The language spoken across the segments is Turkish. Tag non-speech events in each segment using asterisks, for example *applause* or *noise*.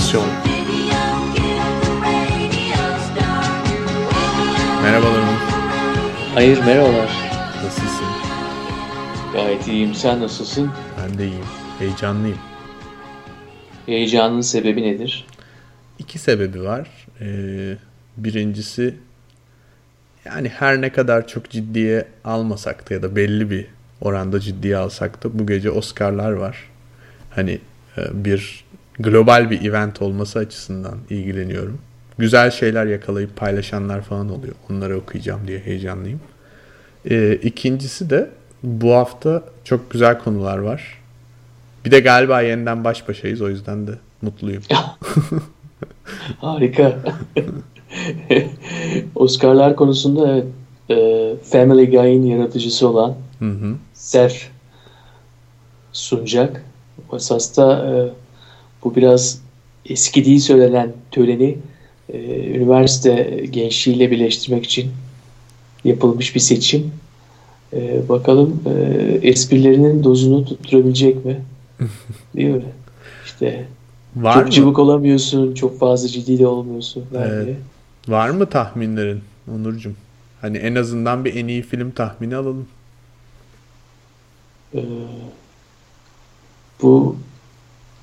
Adaptasyon Merhabalar. Hayır merhabalar. Nasılsın? Gayet iyiyim. Sen nasılsın? Ben de iyiyim. Heyecanlıyım. Heyecanın sebebi nedir? İki sebebi var. Ee, birincisi yani her ne kadar çok ciddiye almasak da ya da belli bir oranda ciddiye alsak da bu gece Oscar'lar var. Hani e, bir global bir event olması açısından ilgileniyorum. Güzel şeyler yakalayıp paylaşanlar falan oluyor. Onları okuyacağım diye heyecanlıyım. Ee, ikincisi de bu hafta çok güzel konular var. Bir de galiba yeniden baş başayız o yüzden de mutluyum. *laughs* Harika. *laughs* Oscar'lar konusunda evet, e, Family Guy'in yaratıcısı olan Hı hı. Seth sunacak. Esas da e, bu biraz eskidiği söylenen töreni e, üniversite gençliğiyle birleştirmek için yapılmış bir seçim. E, bakalım e, esprilerinin dozunu tutturabilecek mi? *laughs* Değil mi? İşte Var çok mı? cıvık olamıyorsun, çok fazla ciddi de olmuyorsun. Evet. Var mı tahminlerin Onurcuğum? Hani en azından bir en iyi film tahmini alalım. Ee, bu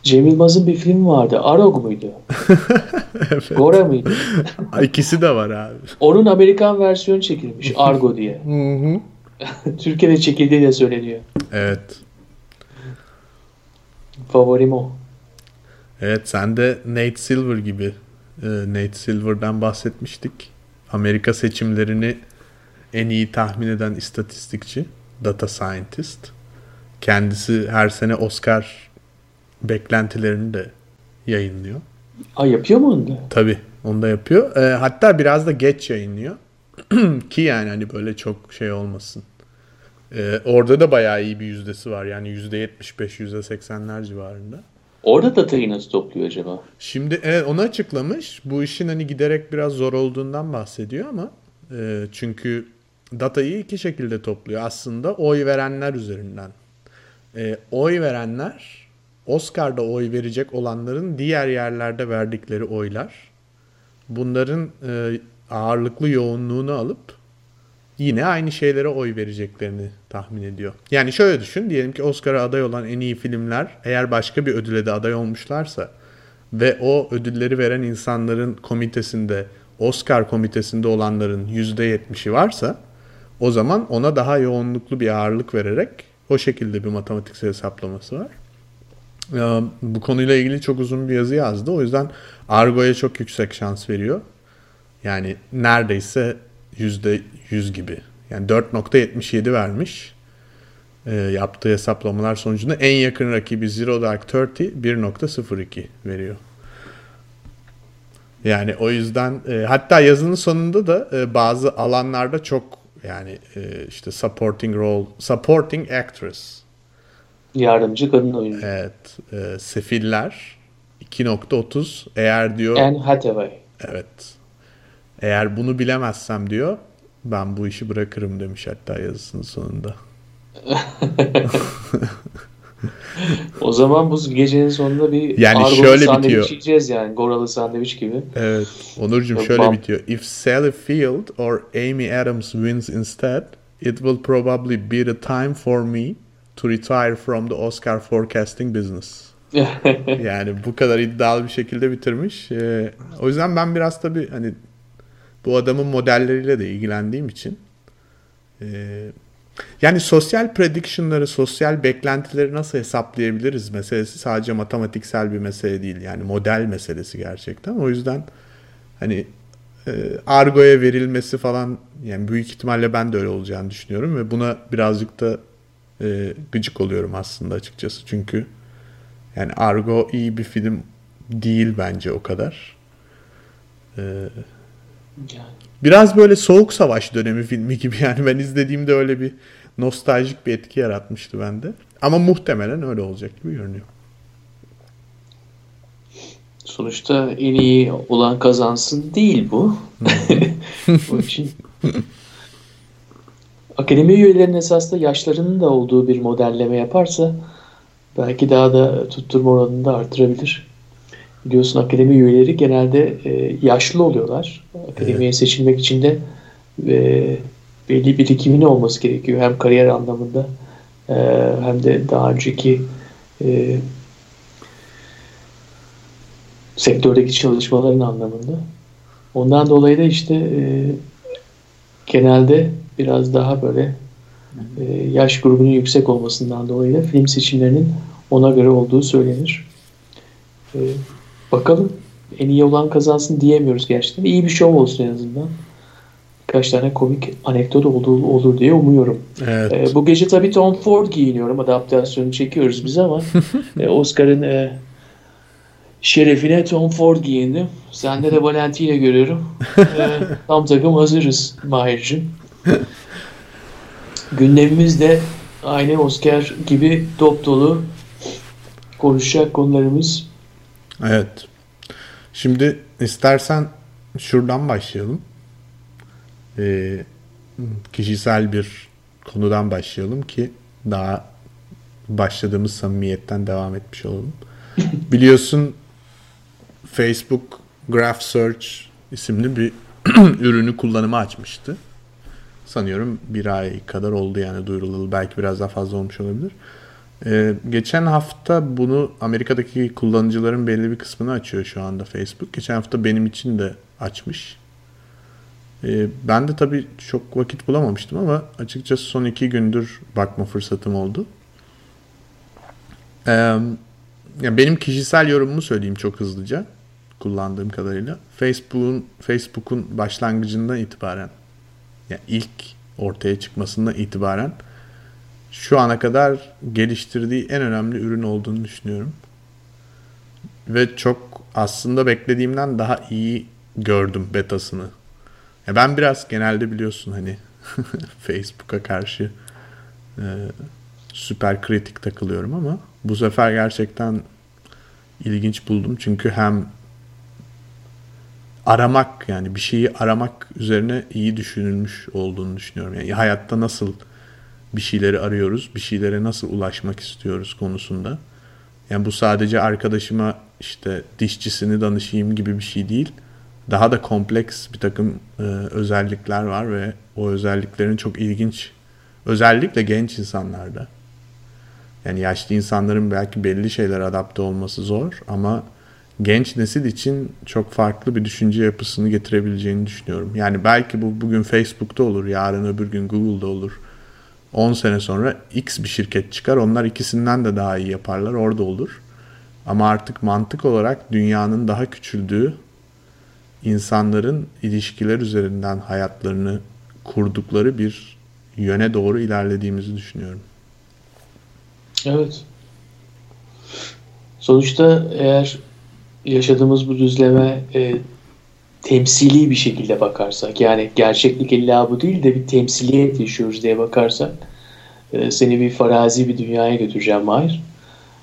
Cem Yılmaz'ın bir filmi vardı. Arog muydu? *laughs* evet. Gora mıydı? *laughs* İkisi de var abi. Onun Amerikan versiyonu çekilmiş. Argo diye. *laughs* Türkiye'de çekildiği de söyleniyor. Evet. Favorim o. Evet sen de Nate Silver gibi. e, Nate Silver'dan bahsetmiştik. Amerika seçimlerini en iyi tahmin eden istatistikçi. Data Scientist. Kendisi her sene Oscar beklentilerini de yayınlıyor. Aa yapıyor mu onu da? Tabii onu da yapıyor. Ee, hatta biraz da geç yayınlıyor. *clears throat* Ki yani hani böyle çok şey olmasın. Ee, orada da bayağı iyi bir yüzdesi var. Yani %75, %80'ler civarında. Orada datayı nasıl topluyor acaba? Şimdi evet onu açıklamış. Bu işin hani giderek biraz zor olduğundan bahsediyor ama e, çünkü datayı iki şekilde topluyor. Aslında oy verenler üzerinden. E, oy verenler Oscar'da oy verecek olanların diğer yerlerde verdikleri oylar. Bunların e, ağırlıklı yoğunluğunu alıp yine aynı şeylere oy vereceklerini tahmin ediyor. Yani şöyle düşün. Diyelim ki Oscar'a aday olan en iyi filmler eğer başka bir ödüle de aday olmuşlarsa ve o ödülleri veren insanların komitesinde Oscar komitesinde olanların %70'i varsa o zaman ona daha yoğunluklu bir ağırlık vererek o şekilde bir matematiksel hesaplaması var. Bu konuyla ilgili çok uzun bir yazı yazdı. O yüzden Argo'ya çok yüksek şans veriyor. Yani neredeyse %100 gibi. Yani 4.77 vermiş. Ee, yaptığı hesaplamalar sonucunda en yakın rakibi Zero Dark Thirty 1.02 veriyor. Yani o yüzden e, hatta yazının sonunda da e, bazı alanlarda çok yani e, işte supporting role, supporting actress, Yardımcı kadın oyuncu. evet, e, sefiller 2.30 eğer diyor Anne Hathaway. evet eğer bunu bilemezsem diyor ben bu işi bırakırım demiş hatta yazısının sonunda. *laughs* O zaman bu gecenin sonunda bir Yani şöyle sandviç bitiyor. yiyeceğiz yani. Goralı sandviç gibi. Evet. Onurcuğum şöyle bam- bitiyor. If Sally Field or Amy Adams wins instead, it will probably be the time for me to retire from the Oscar forecasting business. *laughs* Yani bu kadar iddialı bir şekilde bitirmiş. Ee, o yüzden ben biraz tabii hani bu adamın modelleriyle de ilgilendiğim için e, yani sosyal prediction'ları, sosyal beklentileri nasıl hesaplayabiliriz meselesi sadece matematiksel bir mesele değil. Yani model meselesi gerçekten. O yüzden hani e, Argo'ya verilmesi falan yani büyük ihtimalle ben de öyle olacağını düşünüyorum ve buna birazcık da e, gıcık oluyorum aslında açıkçası. Çünkü yani Argo iyi bir film değil bence o kadar. Ee, Yani. biraz böyle Soğuk Savaş dönemi filmi gibi yani ben izlediğimde öyle bir nostaljik bir etki yaratmıştı bende. Ama muhtemelen öyle olacak gibi görünüyor. Sonuçta en iyi olan kazansın değil bu. Onun *laughs* için *laughs* akademi üyelerinin esasında yaşlarının da olduğu bir modelleme yaparsa belki daha da tutturma oranını da artırabilir. biliyorsun akademi üyeleri genelde e, yaşlı oluyorlar. Akademiye evet. seçilmek için de e, belli birikimin olması gerekiyor. Hem kariyer anlamında e, hem de daha önceki e, sektördeki çalışmaların anlamında. Ondan dolayı da işte e, genelde biraz daha böyle e, yaş grubunun yüksek olmasından dolayı da film seçimlerinin ona göre olduğu söylenir. E, bakalım en iyi olan kazansın diyemiyoruz gerçekten. İyi bir show olsun en azından. Birkaç tane komik anekdot olduğu olur diye umuyorum. Evet. E, bu gece tabii Tom Ford giyiniyorum. Adaptasyonu çekiyoruz biz ama *laughs* e, Oscar'ın e, şerefine Tom Ford giyindi. Sende de Valentino görüyorum. *laughs* e, tam takım hazırız Mahir'cim. Gündemimiz de aynı Oscar gibi dop dolu konuşacak konularımız. Evet. Şimdi istersen şuradan başlayalım. Ee, kişisel bir konudan başlayalım ki daha başladığımız samimiyetten devam etmiş olalım. *laughs* Biliyorsun Facebook Graph Search isimli bir *clears throat* ürünü kullanıma açmıştı. Sanıyorum bir ay kadar oldu yani duyurulalı. Belki biraz daha fazla olmuş olabilir. Ee, geçen hafta bunu Amerika'daki kullanıcıların belli bir kısmını açıyor şu anda Facebook. Geçen hafta benim için de açmış. Ee, ben de tabii çok vakit bulamamıştım ama açıkçası son iki gündür bakma fırsatım oldu. Ee, ya benim kişisel yorumumu söyleyeyim çok hızlıca kullandığım kadarıyla. Facebook'un Facebook'un başlangıcından itibaren yani ilk ortaya çıkmasından itibaren şu ana kadar geliştirdiği en önemli ürün olduğunu düşünüyorum. Ve çok aslında beklediğimden daha iyi gördüm betasını. Ya ben biraz genelde biliyorsun hani *laughs* Facebook'a karşı e, süper kritik takılıyorum ama bu sefer gerçekten ilginç buldum. Çünkü hem aramak yani bir şeyi aramak üzerine iyi düşünülmüş olduğunu düşünüyorum. Yani hayatta nasıl bir şeyleri arıyoruz, bir şeylere nasıl ulaşmak istiyoruz konusunda. Yani bu sadece arkadaşıma işte dişçisini danışayım gibi bir şey değil. Daha da kompleks bir takım e, özellikler var ve o özelliklerin çok ilginç özellikle genç insanlarda. Yani yaşlı insanların belki belli şeyler adapte olması zor ama genç nesil için çok farklı bir düşünce yapısını getirebileceğini düşünüyorum. Yani belki bu bugün Facebook'ta olur, yarın öbür gün Google'da olur. 10 sene sonra X bir şirket çıkar. Onlar ikisinden de daha iyi yaparlar. Orada olur. Ama artık mantık olarak dünyanın daha küçüldüğü insanların ilişkiler üzerinden hayatlarını kurdukları bir yöne doğru ilerlediğimizi düşünüyorum. Evet. Sonuçta eğer yaşadığımız bu düzleme e, temsili bir şekilde bakarsak yani gerçeklik illa bu değil de bir temsiliyet yaşıyoruz diye bakarsak e, seni bir farazi bir dünyaya götüreceğim Mahir.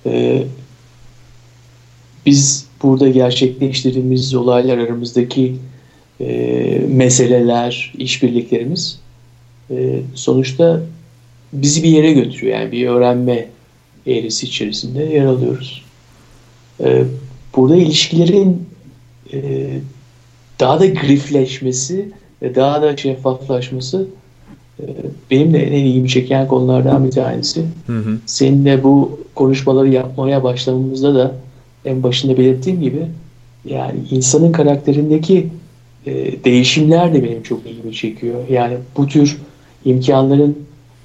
E, biz burada gerçekleştirdiğimiz olaylar aramızdaki e, meseleler, işbirliklerimiz e, sonuçta bizi bir yere götürüyor. Yani bir öğrenme eğrisi içerisinde yer alıyoruz. E, burada ilişkilerin e, daha da grifleşmesi ve daha da şeffaflaşması e, benim de en ilgimi çeken konulardan bir tanesi. Hı hı. Seninle bu konuşmaları yapmaya başlamamızda da en başında belirttiğim gibi yani insanın karakterindeki e, değişimler de benim çok ilgimi çekiyor. Yani bu tür imkanların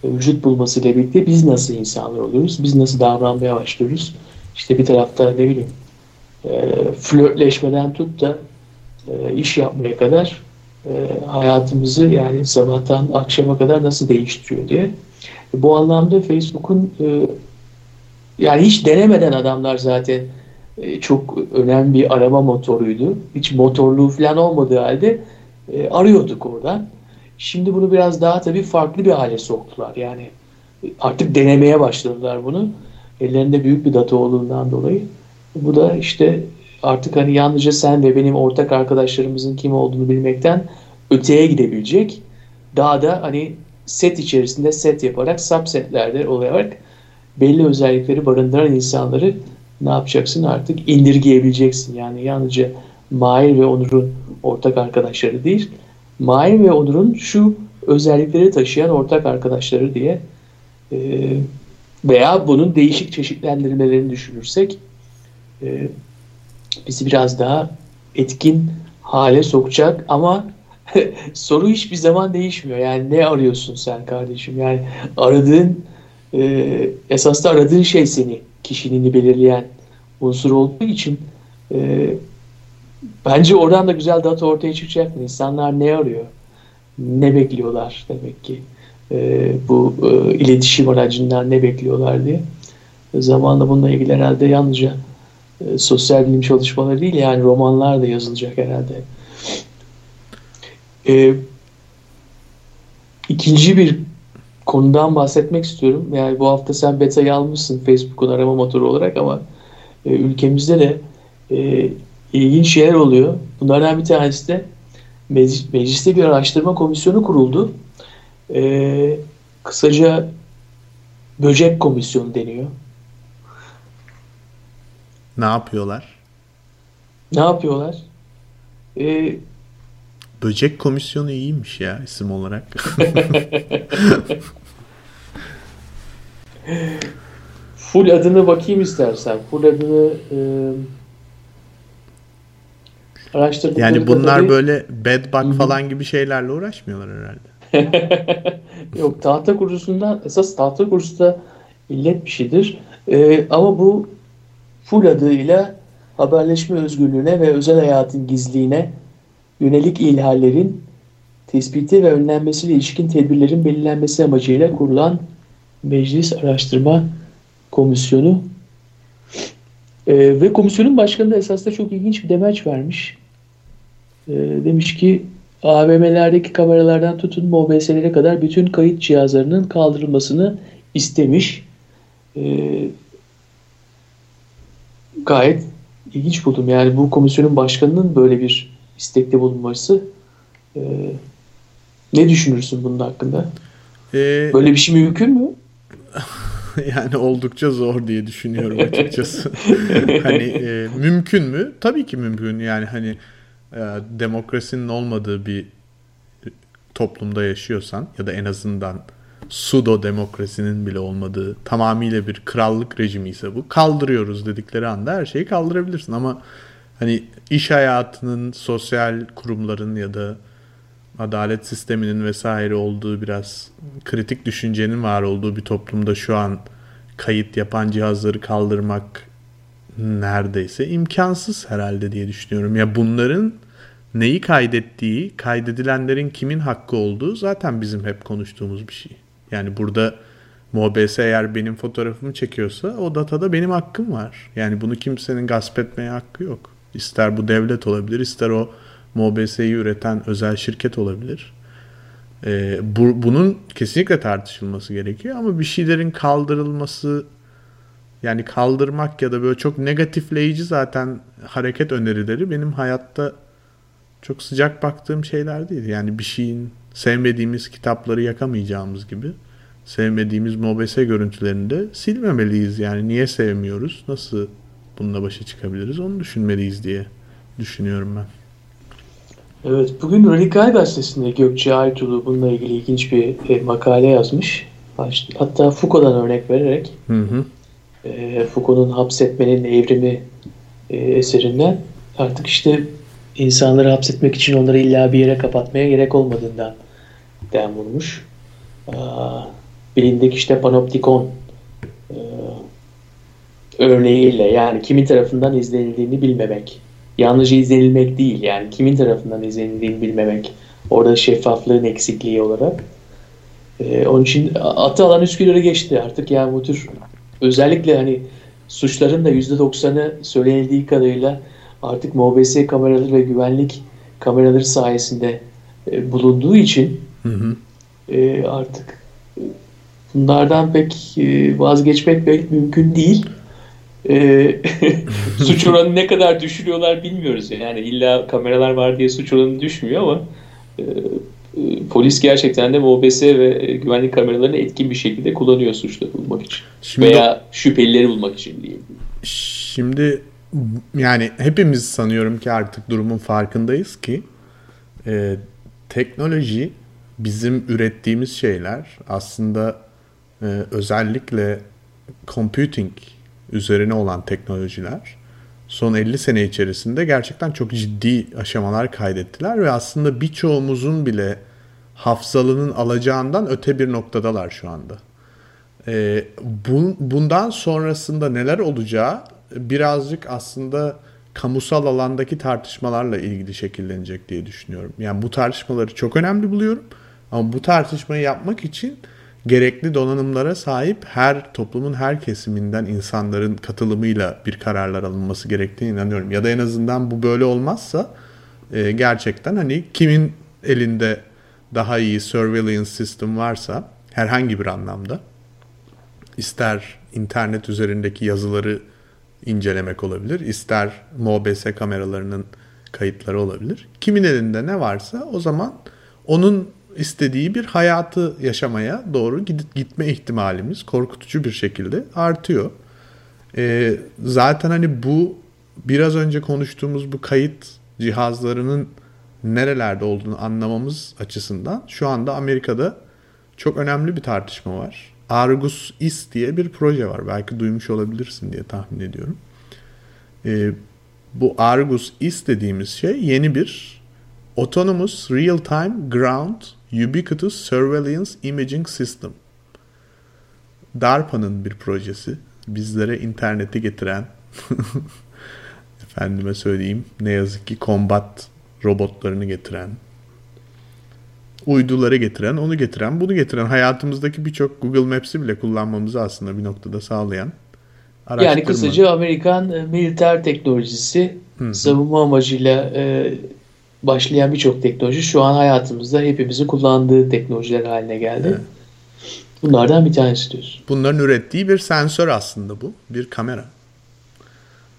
vücut bulmasıyla birlikte biz nasıl insanlar oluyoruz? Biz nasıl davranmaya başlıyoruz? İşte bir tarafta ne bileyim e, flörtleşmeden tut da e, iş yapmaya kadar e, hayatımızı yani sabahtan akşama kadar nasıl değiştiriyor diye. Bu anlamda Facebook'un yani hiç denemeden adamlar zaten çok önemli bir arama motoruydu. Hiç motorluğu falan olmadığı halde arıyorduk oradan. Şimdi bunu biraz daha tabii farklı bir hale soktular. Yani artık denemeye başladılar bunu. Ellerinde büyük bir data olduğundan dolayı. Bu da işte artık hani yalnızca sen ve benim ortak arkadaşlarımızın kim olduğunu bilmekten öteye gidebilecek. Daha da hani set içerisinde set yaparak subsetlerde olarak belli özellikleri barındıran insanları ne yapacaksın artık indirgeyebileceksin. Yani yalnızca Mahir ve Onur'un ortak arkadaşları değil, Mahir ve Onur'un şu özellikleri taşıyan ortak arkadaşları diye e, veya bunun değişik çeşitlendirmelerini düşünürsek e, bizi biraz daha etkin hale sokacak ama *laughs* soru hiçbir zaman değişmiyor. Yani ne arıyorsun sen kardeşim? Yani aradığın e, esas da aradığın şey seni kişiliğini belirleyen unsur olduğu için e, bence oradan da güzel data ortaya çıkacak. İnsanlar ne arıyor? Ne bekliyorlar demek ki? E, bu e, iletişim aracından ne bekliyorlar diye. Zamanla bununla ilgili herhalde yalnızca e, sosyal bilim çalışmaları değil yani romanlar da yazılacak herhalde. E, ikinci bir konudan bahsetmek istiyorum. Yani bu hafta sen beta'yı almışsın Facebook'un arama motoru olarak ama e, ülkemizde de e, ilginç şeyler oluyor. Bunlardan bir tanesi de meclis, mecliste bir araştırma komisyonu kuruldu. E, kısaca böcek komisyonu deniyor. Ne yapıyorlar? Ne yapıyorlar? Ee, Böcek komisyonu iyiymiş ya isim olarak. *laughs* Full adını bakayım istersen. Full adını e, araştırdıkları Yani bunlar kadarıyla... böyle bedbug falan gibi şeylerle uğraşmıyorlar herhalde. *laughs* Yok tahta kursusundan esas tahta kursu da illet bir şeydir. E, ama bu full adıyla haberleşme özgürlüğüne ve özel hayatın gizliliğine yönelik ihlallerin tespiti ve önlenmesiyle ilişkin tedbirlerin belirlenmesi amacıyla kurulan Meclis Araştırma Komisyonu e, ve komisyonun başkanı da esasında çok ilginç bir demeç vermiş. E, demiş ki AVM'lerdeki kameralardan tutun MOBS'lere kadar bütün kayıt cihazlarının kaldırılmasını istemiş. E, gayet ilginç buldum. Yani bu komisyonun başkanının böyle bir istekte bulunması e, ne düşünürsün bunun hakkında? Ee, böyle bir şey mümkün mü? *laughs* yani oldukça zor diye düşünüyorum açıkçası. *laughs* hani e, mümkün mü? Tabii ki mümkün. Yani hani e, demokrasinin olmadığı bir toplumda yaşıyorsan ya da en azından sudo demokrasinin bile olmadığı tamamıyla bir krallık rejimi ise bu kaldırıyoruz dedikleri anda her şeyi kaldırabilirsin ama hani iş hayatının sosyal kurumların ya da adalet sisteminin vesaire olduğu biraz kritik düşüncenin var olduğu bir toplumda şu an kayıt yapan cihazları kaldırmak neredeyse imkansız herhalde diye düşünüyorum. Ya bunların neyi kaydettiği, kaydedilenlerin kimin hakkı olduğu zaten bizim hep konuştuğumuz bir şey. Yani burada MOBS eğer benim fotoğrafımı çekiyorsa o datada benim hakkım var. Yani bunu kimsenin gasp etmeye hakkı yok. İster bu devlet olabilir, ister o MOBS'yi üreten özel şirket olabilir. Ee, bu, bunun kesinlikle tartışılması gerekiyor ama bir şeylerin kaldırılması yani kaldırmak ya da böyle çok negatifleyici zaten hareket önerileri benim hayatta çok sıcak baktığım şeyler değil. Yani bir şeyin sevmediğimiz kitapları yakamayacağımız gibi sevmediğimiz MOBS görüntülerini de silmemeliyiz. Yani niye sevmiyoruz? Nasıl bununla başa çıkabiliriz? Onu düşünmeliyiz diye düşünüyorum ben. Evet, bugün Radikal Gazetesi'nde Gökçe Aytulu bununla ilgili ilginç bir e, makale yazmış. Hatta Foucault'dan örnek vererek hı hı. E, Foucault'un Hapsetmenin Evrimi e, eserinden artık işte insanları hapsetmek için onları illa bir yere kapatmaya gerek olmadığından dem vurmuş. Bilindik işte panoptikon e, örneğiyle yani kimin tarafından izlenildiğini bilmemek. Yalnızca izlenilmek değil yani kimin tarafından izlenildiğini bilmemek. Orada şeffaflığın eksikliği olarak. Ee, onun için atı alan Üsküdar'ı geçti artık yani bu tür özellikle hani suçların da %90'ı söylenildiği kadarıyla artık MOBS kameraları ve güvenlik kameraları sayesinde e, bulunduğu için hı hı. E, artık bunlardan pek e, vazgeçmek pek mümkün değil. E, *laughs* suç oranı ne kadar düşürüyorlar bilmiyoruz. Yani illa kameralar var diye suç oranı düşmüyor ama e, e polis gerçekten de MOBS ve güvenlik kameralarını etkin bir şekilde kullanıyor suçları bulmak için. Şimdi Veya şüphelileri bulmak için diyeyim. Şimdi yani hepimiz sanıyorum ki artık durumun farkındayız ki e, teknoloji bizim ürettiğimiz şeyler aslında e, özellikle computing üzerine olan teknolojiler son 50 sene içerisinde gerçekten çok ciddi aşamalar kaydettiler ve aslında birçoğumuzun bile hafızalının alacağından öte bir noktadalar şu anda. E, bun, bundan sonrasında neler olacağı birazcık aslında kamusal alandaki tartışmalarla ilgili şekillenecek diye düşünüyorum. Yani bu tartışmaları çok önemli buluyorum. Ama bu tartışmayı yapmak için gerekli donanımlara sahip her toplumun her kesiminden insanların katılımıyla bir kararlar alınması gerektiğine inanıyorum. Ya da en azından bu böyle olmazsa e, gerçekten hani kimin elinde daha iyi surveillance system varsa herhangi bir anlamda ister internet üzerindeki yazıları incelemek olabilir, ister MOBS kameralarının kayıtları olabilir. Kimin elinde ne varsa o zaman onun istediği bir hayatı yaşamaya doğru gitme ihtimalimiz korkutucu bir şekilde artıyor. Ee, zaten hani bu biraz önce konuştuğumuz bu kayıt cihazlarının nerelerde olduğunu anlamamız açısından şu anda Amerika'da çok önemli bir tartışma var. Argus Is diye bir proje var. Belki duymuş olabilirsin diye tahmin ediyorum. Ee, bu Argus Is dediğimiz şey yeni bir Autonomous Real-Time Ground Ubiquitous Surveillance Imaging System. DARPA'nın bir projesi. Bizlere interneti getiren *laughs* efendime söyleyeyim ne yazık ki combat robotlarını getiren uyduları getiren, onu getiren, bunu getiren hayatımızdaki birçok Google Maps'i bile kullanmamızı aslında bir noktada sağlayan Yani kısaca Amerikan e, militer teknolojisi Hı-hı. savunma amacıyla e, başlayan birçok teknoloji şu an hayatımızda hepimizin kullandığı teknolojiler haline geldi. Evet. Bunlardan bir tanesi diyorsun. Bunların ürettiği bir sensör aslında bu. Bir kamera.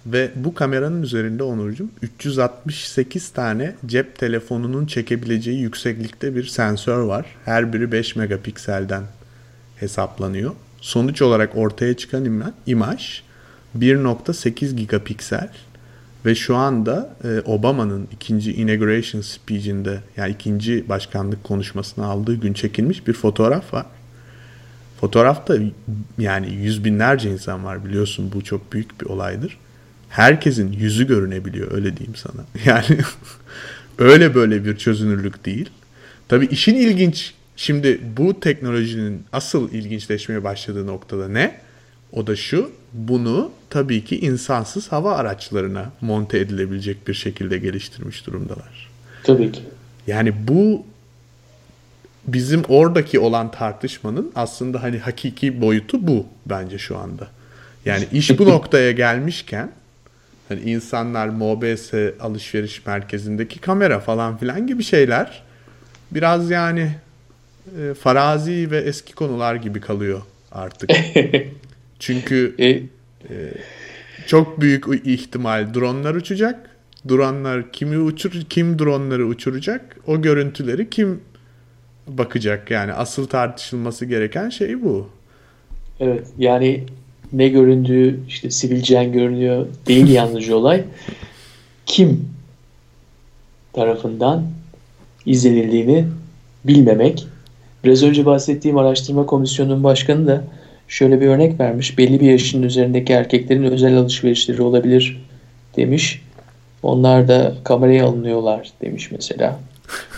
Ve bu kameranın üzerinde Onurcuğum 368 tane cep telefonunun çekebileceği yükseklikte bir sensör var. Her biri 5 megapikselden hesaplanıyor. Sonuç olarak ortaya çıkan imaj 1.8 gigapiksel ve şu anda e, Obama'nın ikinci inauguration speech'inde yani ikinci başkanlık konuşmasını aldığı gün çekilmiş bir fotoğraf var. Fotoğrafta yani yüz binlerce insan var biliyorsun bu çok büyük bir olaydır herkesin yüzü görünebiliyor öyle diyeyim sana. *laughs* Yani öyle böyle bir çözünürlük değil. Tabii işin ilginç şimdi bu teknolojinin asıl ilginçleşmeye başladığı noktada ne? O da şu bunu tabii ki insansız hava araçlarına monte edilebilecek bir şekilde geliştirmiş durumdalar. Tabii ki. Yani bu bizim oradaki olan tartışmanın aslında hani hakiki boyutu bu bence şu anda. Yani iş bu *laughs* noktaya gelmişken Hani insanlar MOBS alışveriş merkezindeki kamera falan filan gibi şeyler biraz yani e, farazi ve eski konular gibi kalıyor artık. *laughs* Çünkü e, e, çok büyük ihtimal dronlar uçacak. Dronlar kimi uçur kim dronları uçuracak? O görüntüleri kim bakacak? Yani asıl tartışılması gereken şey bu. Evet. Yani ne göründüğü işte sivilcen görünüyor değil *laughs* yalnızca olay. Kim tarafından izlenildiğini bilmemek. Biraz önce bahsettiğim araştırma komisyonunun başkanı da şöyle bir örnek vermiş. Belli bir yaşın üzerindeki erkeklerin özel alışverişleri olabilir demiş. Onlar da kameraya alınıyorlar demiş mesela.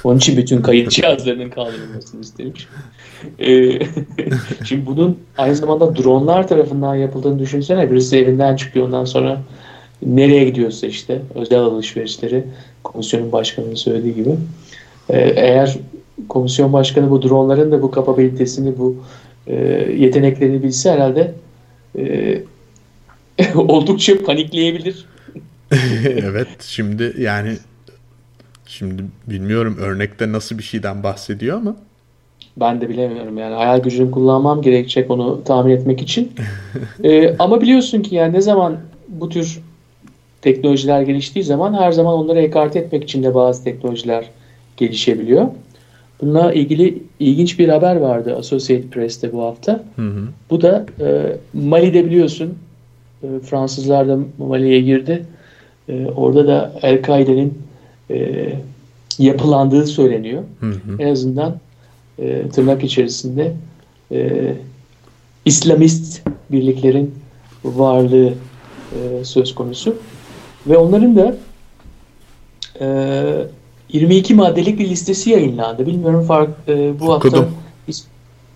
Onun için bütün kayıt cihazlarının kaldırılmasını istemiş. Ee, *laughs* şimdi bunun aynı zamanda dronlar tarafından yapıldığını düşünsene. Birisi evinden çıkıyor ondan sonra nereye gidiyorsa işte özel alışverişleri komisyonun başkanının söylediği gibi. Ee, eğer komisyon başkanı bu dronların da bu kapabilitesini, bu e, yeteneklerini bilse herhalde e, *laughs* oldukça panikleyebilir. *laughs* evet şimdi yani Şimdi bilmiyorum örnekte nasıl bir şeyden bahsediyor ama. Ben de bilemiyorum yani hayal gücümü kullanmam gerekecek onu tahmin etmek için. *laughs* ee, ama biliyorsun ki yani ne zaman bu tür teknolojiler geliştiği zaman her zaman onları ekarte etmek için de bazı teknolojiler gelişebiliyor. Bununla ilgili ilginç bir haber vardı Associated Press'te bu hafta. Hı hı. Bu da e, Mali'de biliyorsun E, Fransızlar da Mali'ye girdi. E, orada da El-Kaide'nin e, yapılandığı söyleniyor. Hı hı. En azından e, tırnak içerisinde e, İslamist birliklerin varlığı e, söz konusu. Ve onların da e, 22 maddelik bir listesi yayınlandı. Bilmiyorum fark e, bu Okudum. hafta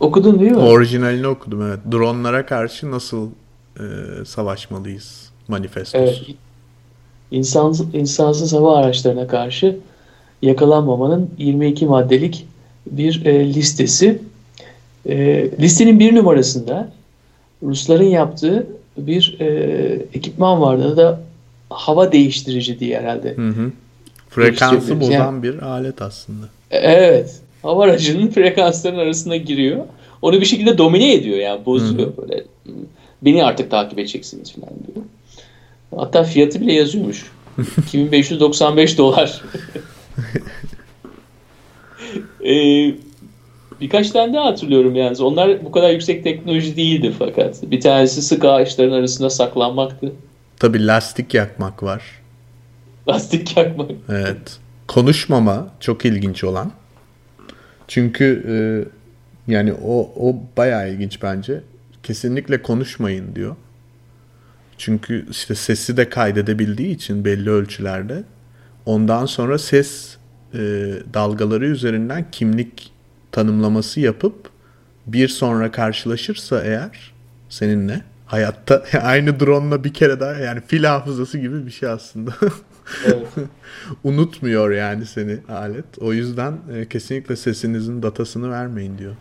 okudun değil mi? Orijinalini okudum evet. Dronlara karşı nasıl e, savaşmalıyız manifestosu. Evet. İnsansız, insansız hava araçlarına karşı yakalanmamanın 22 maddelik bir e, listesi. E, listenin bir numarasında Rusların yaptığı bir e, ekipman vardı da hava değiştirici diye herhalde. Hı hı. Frekansı bozan yani, bir alet aslında. E, evet. Hava aracının *laughs* frekansların arasına giriyor. Onu bir şekilde domine ediyor yani bozuyor hı hı. böyle. Beni artık takip edeceksiniz falan diyor. Hatta fiyatı bile yazıyormuş. *laughs* 2595 dolar. *laughs* ee, birkaç tane daha hatırlıyorum yalnız. Onlar bu kadar yüksek teknoloji değildi fakat. Bir tanesi sık ağaçların arasında saklanmaktı. Tabi lastik yakmak var. *laughs* Lastik yakmak. Evet. Konuşmama çok ilginç olan. Çünkü e, yani o, o bayağı ilginç bence. Kesinlikle konuşmayın diyor. Çünkü işte sesi de kaydedebildiği için belli ölçülerde ondan sonra ses e, dalgaları üzerinden kimlik tanımlaması yapıp bir sonra karşılaşırsa eğer seninle hayatta *laughs* aynı drone'la bir kere daha yani fil hafızası gibi bir şey aslında. Evet. *laughs* Unutmuyor yani seni alet. O yüzden e, kesinlikle sesinizin datasını vermeyin diyor.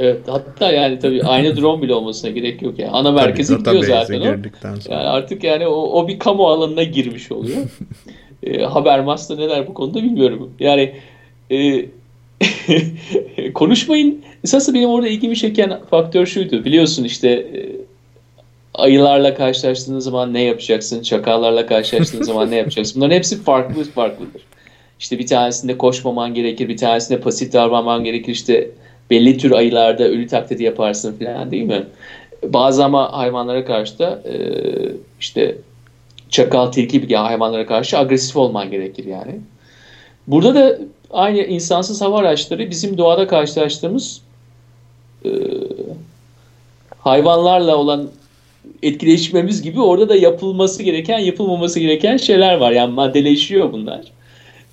Evet hatta yani tabii aynı drone bile olmasına gerek yok yani. Ana merkeze gidiyor zaten o. Sonra. Yani artık yani o, o bir kamu alanına girmiş oluyor. *laughs* e, Habermas da ne der bu konuda bilmiyorum. Yani e, *laughs* konuşmayın. Esasında benim orada ilgimi çeken faktör şuydu. Biliyorsun işte e, ayılarla karşılaştığınız zaman ne yapacaksın? Çakallarla karşılaştığınız zaman ne yapacaksın? Bunların hepsi farklı farklıdır. İşte bir tanesinde koşmaman gerekir, bir tanesinde pasif davranman gerekir. İşte belli tür ayılarda ölü taklidi yaparsın falan değil mi? Bazı ama hayvanlara karşı da e, işte çakal, tilki gibi hayvanlara karşı agresif olman gerekir yani. Burada da aynı insansız hava araçları bizim doğada karşılaştığımız e, hayvanlarla olan etkileşmemiz gibi orada da yapılması gereken, yapılmaması gereken şeyler var. Yani maddeleşiyor bunlar.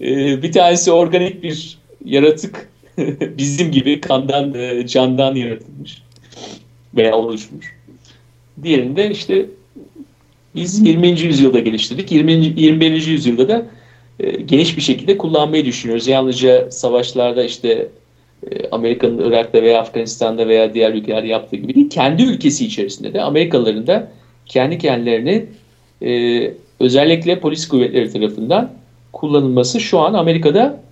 E, bir tanesi organik bir yaratık *laughs* bizim gibi kandan, e, candan yaratılmış veya oluşmuş. Diğerinde işte biz 20. yüzyılda geliştirdik. 20. 21. yüzyılda da e, geniş bir şekilde kullanmayı düşünüyoruz. Yalnızca savaşlarda işte e, Amerika'nın Irak'ta veya Afganistan'da veya diğer ülkelerde yaptığı gibi değil, kendi ülkesi içerisinde de Amerikalıların da kendi kendilerini e, özellikle polis kuvvetleri tarafından kullanılması şu an Amerika'da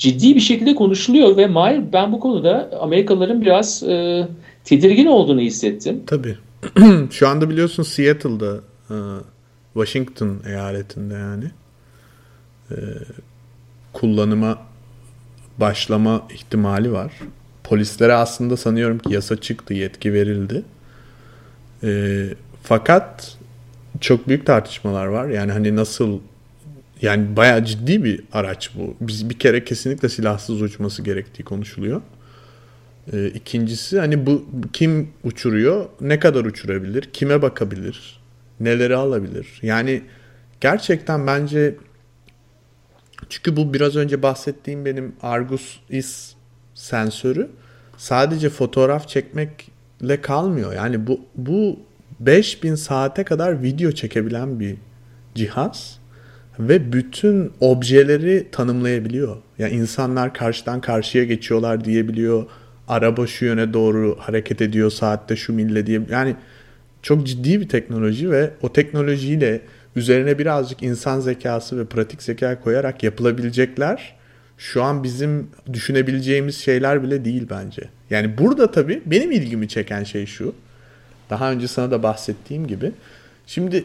ciddi bir şekilde konuşuluyor ve Mahir ben bu konuda Amerikalıların biraz e, tedirgin olduğunu hissettim. Tabii. *clears throat* Şu anda biliyorsun Seattle'da e, Washington eyaletinde yani e, kullanıma başlama ihtimali var. Polislere aslında sanıyorum ki yasa çıktı, yetki verildi. E, fakat çok büyük tartışmalar var. Yani hani nasıl yani bayağı ciddi bir araç bu. Biz bir kere kesinlikle silahsız uçması gerektiği konuşuluyor. Ee, ikincisi hani bu kim uçuruyor, ne kadar uçurabilir, kime bakabilir, neleri alabilir. Yani gerçekten bence çünkü bu biraz önce bahsettiğim benim Argus Is sensörü sadece fotoğraf çekmekle kalmıyor. Yani bu bu 5000 saate kadar video çekebilen bir cihaz ve bütün objeleri tanımlayabiliyor. Yani insanlar karşıdan karşıya geçiyorlar diyebiliyor. Araba şu yöne doğru hareket ediyor saatte şu mille diye. Yani çok ciddi bir teknoloji ve o teknolojiyle üzerine birazcık insan zekası ve pratik zeka koyarak yapılabilecekler şu an bizim düşünebileceğimiz şeyler bile değil bence. Yani burada tabii benim ilgimi çeken şey şu. Daha önce sana da bahsettiğim gibi. Şimdi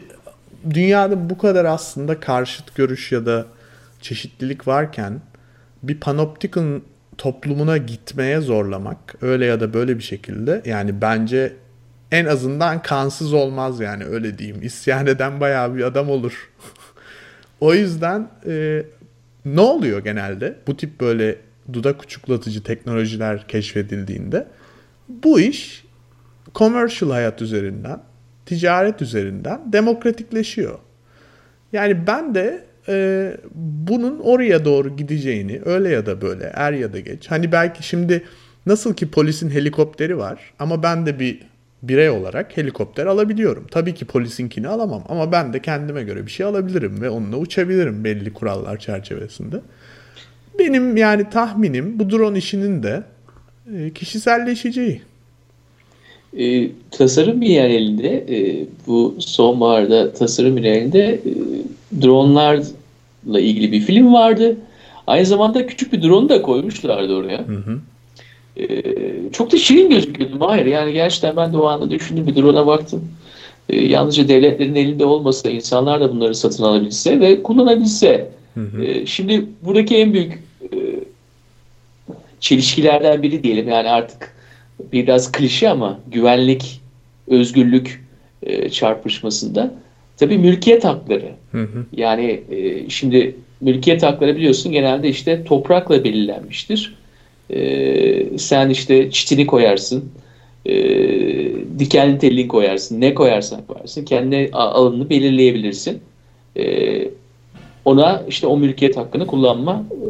dünyada bu kadar aslında karşıt görüş ya da çeşitlilik varken bir panoptikon toplumuna gitmeye zorlamak öyle ya da böyle bir şekilde yani bence en azından kansız olmaz yani öyle diyeyim. İsyan eden bayağı bir adam olur. *laughs* o yüzden e, ne oluyor genelde? Bu tip böyle dudak uçuklatıcı teknolojiler keşfedildiğinde bu iş commercial hayat üzerinden, ticaret üzerinden demokratikleşiyor. Yani ben de e, bunun oraya doğru gideceğini öyle ya da böyle er ya da geç. Hani belki şimdi nasıl ki polisin helikopteri var ama ben de bir birey olarak helikopter alabiliyorum. Tabii ki polisinkini alamam ama ben de kendime göre bir şey alabilirim ve onunla uçabilirim belli kurallar çerçevesinde. Benim yani tahminim bu drone işinin de e, kişiselleşeceği. E, tasarım elinde e, bu sonbaharda tasarım elinde e, dronlarla ilgili bir film vardı. Aynı zamanda küçük bir drone da koymuşlardı oraya. Hı hı. E, çok da şirin gözüküyordu Mahir. Yani gerçekten ben de o anda düşündüm bir drone'a baktım. E, yalnızca devletlerin elinde olmasa, insanlar da bunları satın alabilse ve kullanabilse. Hı hı. E, şimdi buradaki en büyük e, çelişkilerden biri diyelim. Yani artık biraz klişe ama güvenlik, özgürlük e, çarpışmasında tabii mülkiyet hakları. Hı hı. Yani e, şimdi mülkiyet hakları biliyorsun genelde işte toprakla belirlenmiştir. E, sen işte çitini koyarsın, e, dikenli telini koyarsın, ne koyarsan koyarsın, kendi alanını belirleyebilirsin. E, ona işte o mülkiyet hakkını kullanma e,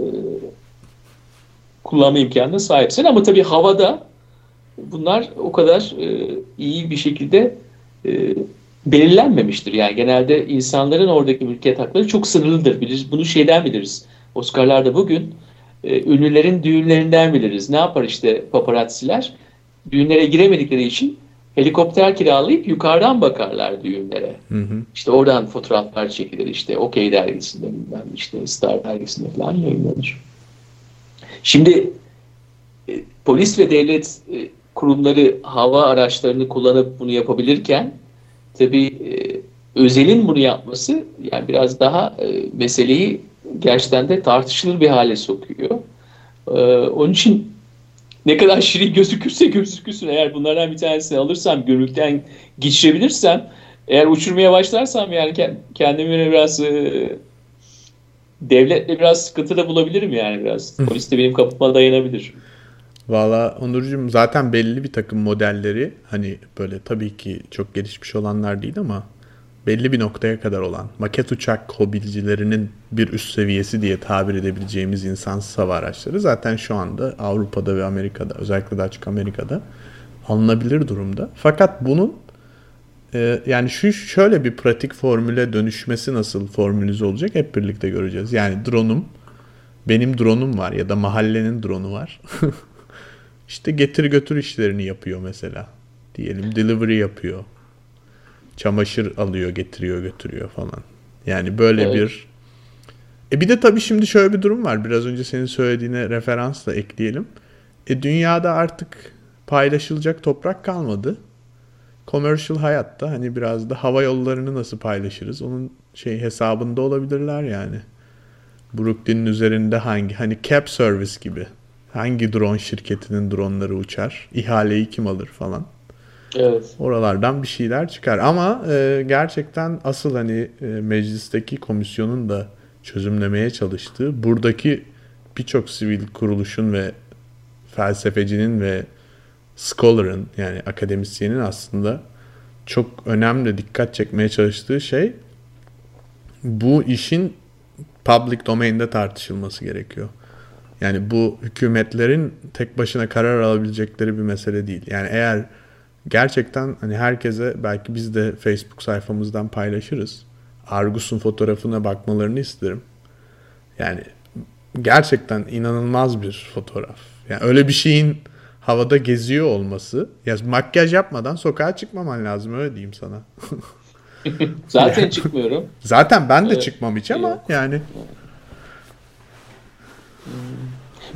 kullanma imkanına sahipsin ama tabii havada bunlar o kadar e, iyi bir şekilde e, belirlenmemiştir. Yani genelde insanların oradaki mülkiyet hakları çok sınırlıdır. Biliriz, bunu şeyden biliriz. Oscar'larda bugün e, ünlülerin düğünlerinden biliriz. Ne yapar işte paparazziler? Düğünlere giremedikleri için helikopter kiralayıp yukarıdan bakarlar düğünlere. Hı hı. İşte oradan fotoğraflar çekilir. İşte OK dergisinde, işte Star dergisinde falan yayınlanır. Şimdi e, polis ve devlet e, kurumları hava araçlarını kullanıp bunu yapabilirken tabii e, özelin bunu yapması yani biraz daha e, meseleyi gerçekten de tartışılır bir hale sokuyor. E, onun için ne kadar şirin gözükürse gözükürsün eğer bunlardan bir tanesini alırsam gönülden geçirebilirsem eğer uçurmaya başlarsam yani kendimi biraz e, devletle biraz sıkıntı da bulabilirim yani biraz. Polis de benim kapıma dayanabilir. Valla Onurcuğum zaten belli bir takım modelleri hani böyle tabii ki çok gelişmiş olanlar değil ama belli bir noktaya kadar olan maket uçak hobilcilerinin bir üst seviyesi diye tabir edebileceğimiz insansız hava araçları zaten şu anda Avrupa'da ve Amerika'da özellikle de açık Amerika'da alınabilir durumda. Fakat bunun e, yani şu şöyle bir pratik formüle dönüşmesi nasıl formülize olacak hep birlikte göreceğiz. Yani drone'um benim drone'um var ya da mahallenin drone'u var. *laughs* İşte getir götür işlerini yapıyor mesela. Diyelim delivery yapıyor. Çamaşır alıyor, getiriyor, götürüyor falan. Yani böyle evet. bir e bir de tabii şimdi şöyle bir durum var. Biraz önce senin söylediğine referansla ekleyelim. E dünyada artık paylaşılacak toprak kalmadı. Commercial hayatta hani biraz da hava yollarını nasıl paylaşırız? Onun şey hesabında olabilirler yani. Brooklyn'in üzerinde hangi hani cap service gibi hangi drone şirketinin dronları uçar, ihaleyi kim alır falan. Evet. Oralardan bir şeyler çıkar. Ama e, gerçekten asıl hani e, meclisteki komisyonun da çözümlemeye çalıştığı buradaki birçok sivil kuruluşun ve felsefecinin ve scholar'ın yani akademisyenin aslında çok önemli dikkat çekmeye çalıştığı şey bu işin public domain'de tartışılması gerekiyor. Yani bu hükümetlerin tek başına karar alabilecekleri bir mesele değil. Yani eğer gerçekten hani herkese belki biz de Facebook sayfamızdan paylaşırız. Argus'un fotoğrafına bakmalarını isterim. Yani gerçekten inanılmaz bir fotoğraf. Yani öyle bir şeyin havada geziyor olması. Ya makyaj yapmadan sokağa çıkmaman lazım öyle diyeyim sana. *laughs* Zaten çıkmıyorum. Zaten ben de evet. çıkmam hiç ama yani.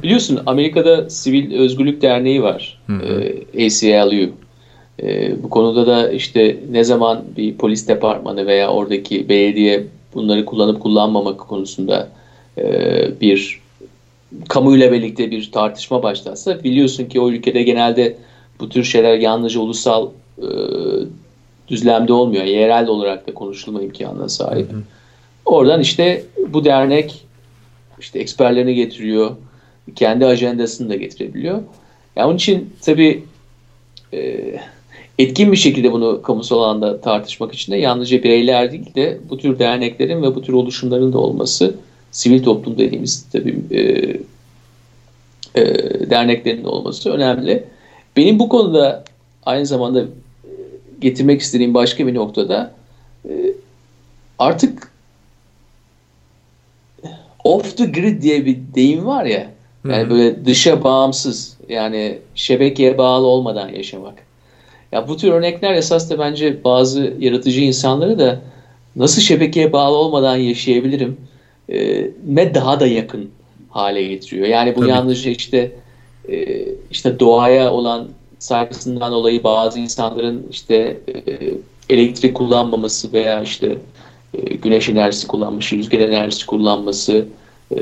Biliyorsun Amerika'da Sivil Özgürlük Derneği var. E, ACLU. E, bu konuda da işte ne zaman bir polis departmanı veya oradaki belediye bunları kullanıp kullanmamak konusunda e, bir kamuyla birlikte bir tartışma başlatsa biliyorsun ki o ülkede genelde bu tür şeyler yalnızca ulusal e, düzlemde olmuyor. Yerel olarak da konuşulma imkanına sahip. Hı hı. Oradan işte bu dernek işte eksperlerini getiriyor. Kendi ajandasını da getirebiliyor. Yani onun için tabii e, etkin bir şekilde bunu kamusal alanda tartışmak için de yalnızca bireyler değil de bu tür derneklerin ve bu tür oluşumların da olması sivil toplum dediğimiz tabii e, e, derneklerin olması önemli. Benim bu konuda aynı zamanda getirmek istediğim başka bir noktada e, artık off the grid diye bir deyim var ya yani Hı-hı. böyle dışa bağımsız yani şebekeye bağlı olmadan yaşamak. Ya bu tür örnekler esas da bence bazı yaratıcı insanları da nasıl şebekeye bağlı olmadan yaşayabilirim e, ne daha da yakın hale getiriyor. Yani bu Tabii. yalnızca işte e, işte doğaya olan saygısından dolayı bazı insanların işte e, elektrik kullanmaması veya işte e, güneş enerjisi kullanması, rüzgar enerjisi kullanması e,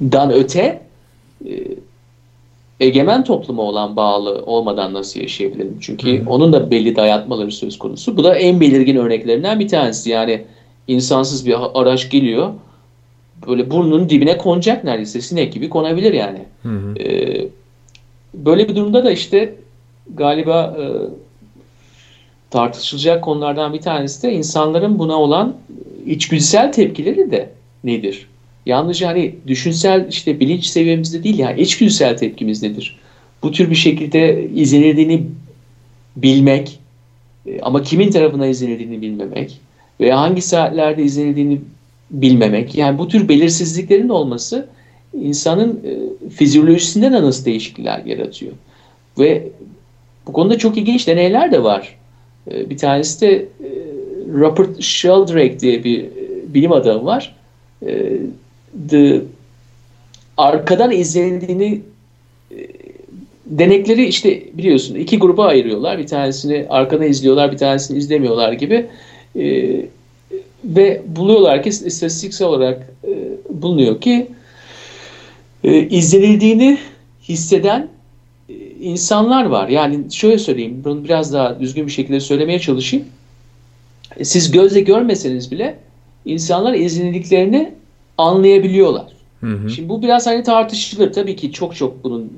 dan öte e, egemen topluma olan bağlı olmadan nasıl yaşayabilirim? Çünkü hmm. onun da belli dayatmaları söz konusu. Bu da en belirgin örneklerinden bir tanesi. Yani insansız bir araç geliyor böyle burnunun dibine konacak neredeyse sinek gibi konabilir yani. Ee, böyle bir durumda da işte galiba e, tartışılacak konulardan bir tanesi de insanların buna olan içgüdüsel tepkileri de nedir? Yalnızca hani düşünsel işte bilinç seviyemizde değil yani içgüdüsel tepkimiz nedir? Bu tür bir şekilde izlenildiğini bilmek e, ama kimin tarafına izlenildiğini bilmemek veya hangi saatlerde izlenildiğini bilmemek. Yani bu tür belirsizliklerin olması insanın e, fizyolojisinde de nasıl değişiklikler yaratıyor. Ve bu konuda çok ilginç deneyler de var. E, bir tanesi de e, Robert Sheldrake diye bir e, bilim adamı var. E, the, arkadan izlendiğini e, denekleri işte biliyorsun iki gruba ayırıyorlar. Bir tanesini arkadan izliyorlar, bir tanesini izlemiyorlar gibi. E, ve buluyorlar ki istatistiksel olarak bulunuyor ki e, izlenildiğini hisseden insanlar var. Yani şöyle söyleyeyim, bunu biraz daha düzgün bir şekilde söylemeye çalışayım. E, siz gözle görmeseniz bile insanlar izlenildiklerini anlayabiliyorlar. Hı hı. Şimdi bu biraz hani tartışılır. Tabii ki çok çok bunun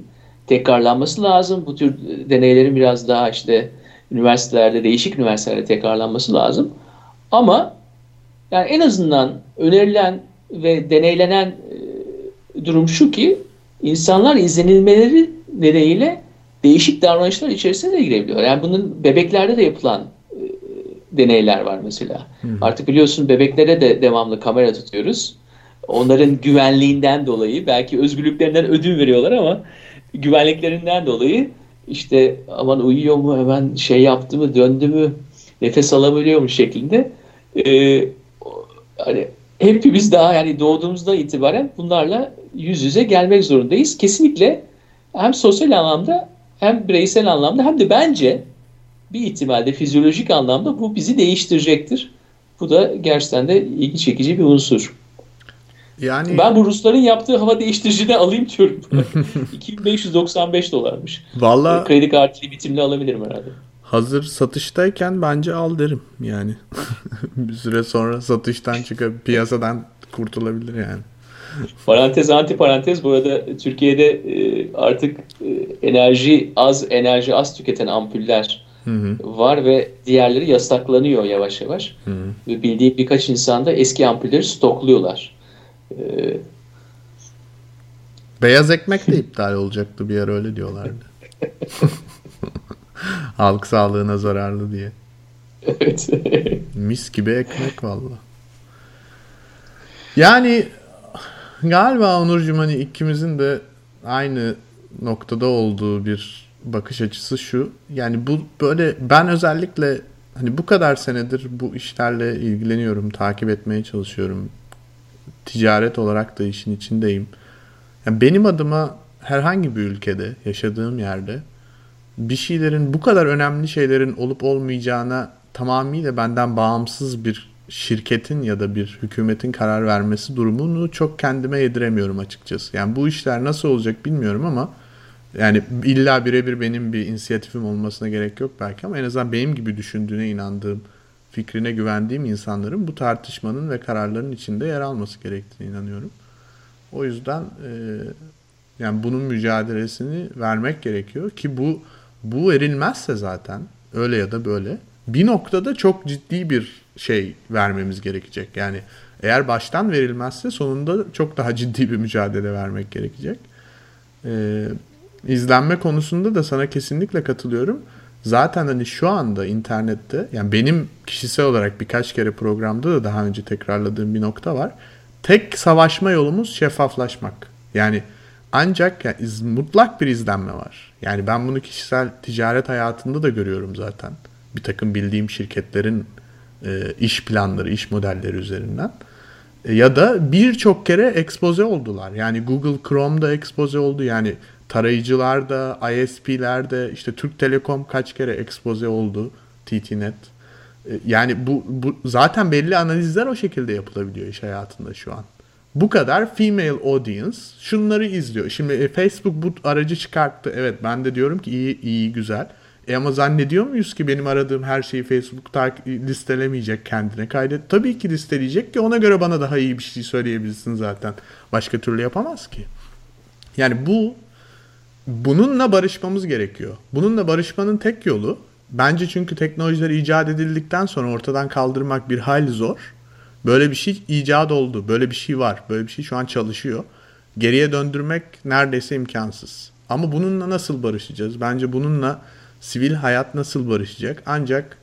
tekrarlanması lazım. Bu tür deneylerin biraz daha işte üniversitelerde, değişik üniversitelerde tekrarlanması lazım. Ama yani en azından önerilen ve deneylenen e, durum şu ki insanlar izlenilmeleri nedeniyle değişik davranışlar içerisine de girebiliyor. Yani bunun bebeklerde de yapılan e, deneyler var mesela. Hı. Artık biliyorsun bebeklere de devamlı kamera tutuyoruz. Onların güvenliğinden dolayı belki özgürlüklerinden ödün veriyorlar ama güvenliklerinden dolayı işte aman uyuyor mu hemen şey yaptı mı döndü mü nefes alabiliyor mu şeklinde e, hani hepimiz daha yani doğduğumuzda itibaren bunlarla yüz yüze gelmek zorundayız. Kesinlikle hem sosyal anlamda hem bireysel anlamda hem de bence bir ihtimalde fizyolojik anlamda bu bizi değiştirecektir. Bu da gerçekten de ilgi çekici bir unsur. Yani ben bu Rusların yaptığı hava değiştiricini alayım diyorum. *laughs* 2595 dolarmış. Valla kredi kartı bitimli alabilirim herhalde hazır satıştayken bence al derim yani. *laughs* bir süre sonra satıştan çıkıp piyasadan kurtulabilir yani. Parantez anti parantez bu arada Türkiye'de e, artık e, enerji az enerji az tüketen ampuller hı hı. var ve diğerleri yasaklanıyor yavaş yavaş. Hı hı. Ve bildiğim birkaç insan da eski ampulleri stokluyorlar. Ee, Beyaz ekmek de iptal olacaktı bir yer öyle diyorlardı. *laughs* Halk sağlığına zararlı diye. Evet. Mis gibi ekmek valla. Yani galiba Onurcuğum hani ikimizin de aynı noktada olduğu bir bakış açısı şu. Yani bu böyle ben özellikle hani bu kadar senedir bu işlerle ilgileniyorum, takip etmeye çalışıyorum. Ticaret olarak da işin içindeyim. Yani benim adıma herhangi bir ülkede, yaşadığım yerde bir şeylerin bu kadar önemli şeylerin olup olmayacağına tamamıyla benden bağımsız bir şirketin ya da bir hükümetin karar vermesi durumunu çok kendime yediremiyorum açıkçası. Yani bu işler nasıl olacak bilmiyorum ama Yani illa birebir benim bir inisiyatifim olmasına gerek yok belki ama en azından benim gibi düşündüğüne inandığım, fikrine güvendiğim insanların bu tartışmanın ve kararların içinde yer alması gerektiğine inanıyorum. O yüzden e, yani bunun mücadelesini vermek gerekiyor ki bu bu verilmezse zaten öyle ya da böyle bir noktada çok ciddi bir şey vermemiz gerekecek. Yani eğer baştan verilmezse sonunda çok daha ciddi bir mücadele vermek gerekecek. Ee, izlenme konusunda da sana kesinlikle katılıyorum. Zaten hani şu anda internette yani benim kişisel olarak birkaç kere programda da daha önce tekrarladığım bir nokta var. Tek savaşma yolumuz şeffaflaşmak. Yani ancak yani iz, mutlak bir izlenme var. Yani ben bunu kişisel ticaret hayatında da görüyorum zaten. Bir takım bildiğim şirketlerin e, iş planları, iş modelleri üzerinden. E, ya da birçok kere ekspoze oldular. Yani Google Chrome'da ekspoze oldu. Yani tarayıcılarda, ISP'lerde işte Türk Telekom kaç kere ekspoze oldu. TTNet. E, yani bu, bu zaten belli analizler o şekilde yapılabiliyor iş hayatında şu an. Bu kadar female audience şunları izliyor. Şimdi e, Facebook bu aracı çıkarttı. Evet ben de diyorum ki iyi iyi güzel. E ama zannediyor muyuz ki benim aradığım her şeyi Facebook listelemeyecek kendine kaydet. Tabii ki listeleyecek ki ona göre bana daha iyi bir şey söyleyebilirsin zaten. Başka türlü yapamaz ki. Yani bu bununla barışmamız gerekiyor. Bununla barışmanın tek yolu bence çünkü teknolojiler icat edildikten sonra ortadan kaldırmak bir hayli zor. Böyle bir şey icat oldu. Böyle bir şey var. Böyle bir şey şu an çalışıyor. Geriye döndürmek neredeyse imkansız. Ama bununla nasıl barışacağız? Bence bununla sivil hayat nasıl barışacak? Ancak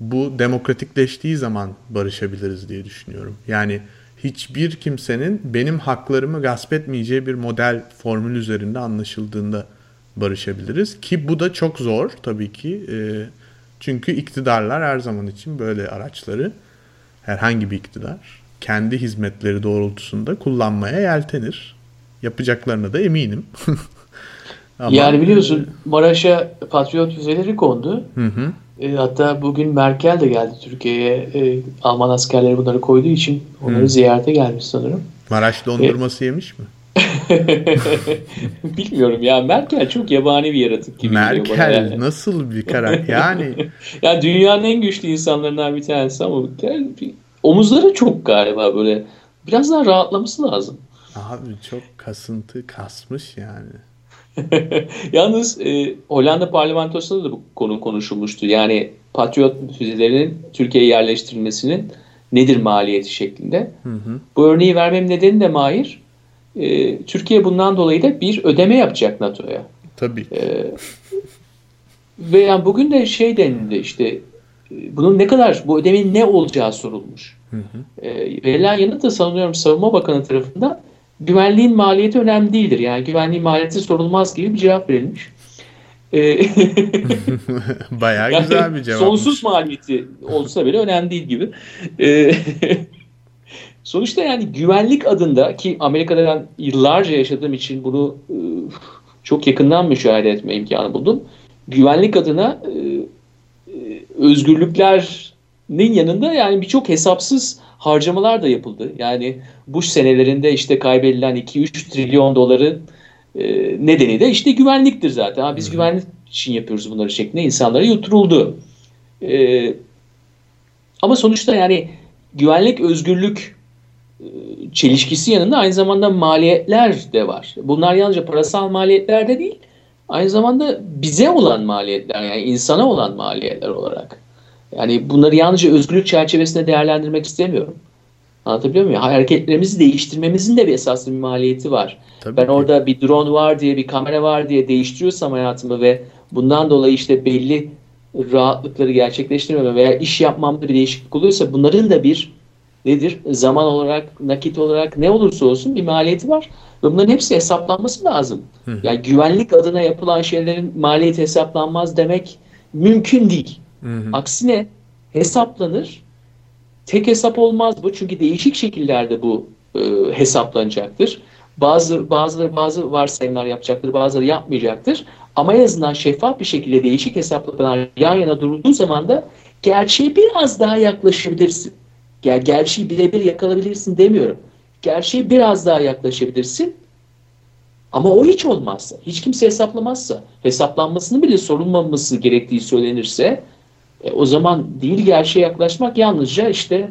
bu demokratikleştiği zaman barışabiliriz diye düşünüyorum. Yani hiçbir kimsenin benim haklarımı gasp etmeyeceği bir model formül üzerinde anlaşıldığında barışabiliriz. Ki bu da çok zor tabii ki. E, çünkü iktidarlar her zaman için böyle araçları herhangi bir iktidar kendi hizmetleri doğrultusunda kullanmaya yeltenir. Yapacaklarına da eminim. *laughs* Ama, yani biliyorsun Maraş'a patriot füzeleri kondu. Hı hı. E, hatta bugün Merkel de geldi Türkiye'ye. E, Alman askerleri bunları koyduğu için onları hı. ziyarete gelmiş sanırım. Maraş dondurması e, yemiş mi? *laughs* Bilmiyorum ya Merkel çok yabani bir yaratık gibi Merkel yani. nasıl bir *laughs* karakter yani ya dünyanın en güçlü insanlarından bir tanesi ama omuzları çok galiba böyle biraz daha rahatlaması lazım. Abi çok kasıntı kasmış yani. *laughs* Yalnız e, Hollanda parlamentosunda da bu konu konuşulmuştu. Yani Patriot füzelerinin Türkiye'ye yerleştirilmesinin nedir maliyeti şeklinde. Hı hı. Bu örneği vermem nedeni de Mahir. E, Türkiye bundan dolayı da bir ödeme yapacak NATO'ya. Tabii. E, ve yani bugün de şey denildi işte e, bunun ne kadar bu ödemenin ne olacağı sorulmuş. Hı hı. E, verilen yanıt da sanıyorum Savunma Bakanı tarafından güvenliğin maliyeti önemli değildir. Yani güvenliğin maliyeti sorulmaz gibi bir cevap verilmiş. Ee, *laughs* Bayağı yani güzel bir cevap. Sonsuz maliyeti olsa bile önemli değil gibi. Ee, *laughs* sonuçta yani güvenlik adında ki Amerika'da yıllarca yaşadığım için bunu e, çok yakından müşahede etme imkanı buldum. Güvenlik adına e, özgürlüklerin yanında yani birçok hesapsız harcamalar da yapıldı. Yani Bush senelerinde işte kaybedilen 2-3 trilyon doları e, nedeni de işte güvenliktir zaten. Ha, biz hmm. güvenlik için yapıyoruz bunları şeklinde insanlara yuturuldu. E, ama sonuçta yani güvenlik, özgürlük e, çelişkisi yanında aynı zamanda maliyetler de var. Bunlar yalnızca parasal maliyetler de değil, aynı zamanda bize olan maliyetler yani insana olan maliyetler olarak. Yani bunları yalnızca özgürlük çerçevesinde değerlendirmek istemiyorum. Anlatabiliyor muyum? Hareketlerimizi değiştirmemizin de bir esaslı bir maliyeti var. Tabii ben ki. orada bir drone var diye, bir kamera var diye değiştiriyorsam hayatımı ve bundan dolayı işte belli rahatlıkları gerçekleştirmeme veya iş yapmamda bir değişiklik oluyorsa bunların da bir nedir? Zaman olarak, nakit olarak ne olursa olsun bir maliyeti var. Ve bunların hepsi hesaplanması lazım. Hı. Yani güvenlik adına yapılan şeylerin maliyeti hesaplanmaz demek mümkün değil. Hı hı. Aksine hesaplanır. Tek hesap olmaz bu çünkü değişik şekillerde bu e, hesaplanacaktır. Bazı bazıları bazı varsayımlar yapacaktır, bazıları yapmayacaktır. Ama en azından şeffaf bir şekilde değişik hesaplamalar yan yana durulduğu zaman da gerçeğe biraz daha yaklaşabilirsin. Ger gerçeği birebir yakalabilirsin demiyorum. Gerçeğe biraz daha yaklaşabilirsin. Ama o hiç olmazsa, hiç kimse hesaplamazsa, hesaplanmasını bile sorulmaması gerektiği söylenirse e, o zaman değil gerçeğe yaklaşmak yalnızca işte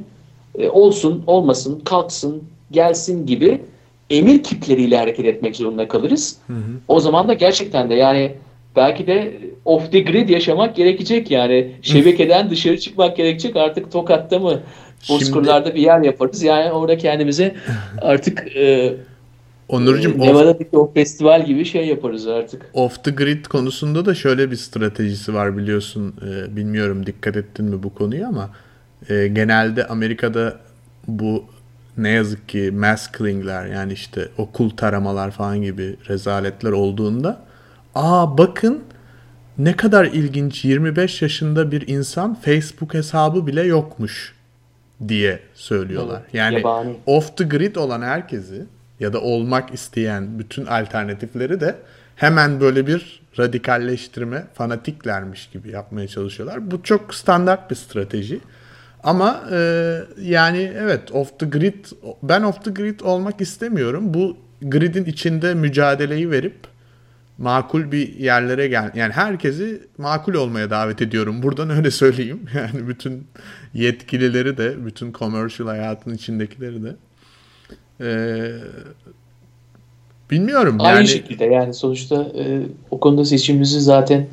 e, olsun, olmasın, kalksın, gelsin gibi emir kitleriyle hareket etmek zorunda kalırız. Hı hı. O zaman da gerçekten de yani belki de off the grid yaşamak gerekecek yani şebekeden dışarı çıkmak gerekecek artık Tokat'ta mı Bozkırlar'da bir yer yaparız yani orada kendimize *laughs* artık e, Onurcuğum e, Nevada'daki o festival gibi şey yaparız artık. Off the grid konusunda da şöyle bir stratejisi var biliyorsun. E, bilmiyorum dikkat ettin mi bu konuyu ama e, genelde Amerika'da bu ne yazık ki mass killing'ler yani işte okul taramalar falan gibi rezaletler olduğunda aa bakın ne kadar ilginç 25 yaşında bir insan Facebook hesabı bile yokmuş diye söylüyorlar. Evet, yani yabani. off the grid olan herkesi ya da olmak isteyen bütün alternatifleri de hemen böyle bir radikalleştirme, fanatiklermiş gibi yapmaya çalışıyorlar. Bu çok standart bir strateji. Ama e, yani evet off the grid ben off the grid olmak istemiyorum. Bu gridin içinde mücadeleyi verip makul bir yerlere gel yani herkesi makul olmaya davet ediyorum. Buradan öyle söyleyeyim. *laughs* Yani bütün yetkilileri de, bütün commercial hayatın içindekileri de. Ee, bilmiyorum. Aynı yani... şekilde yani sonuçta e, o konuda seçimimizi zaten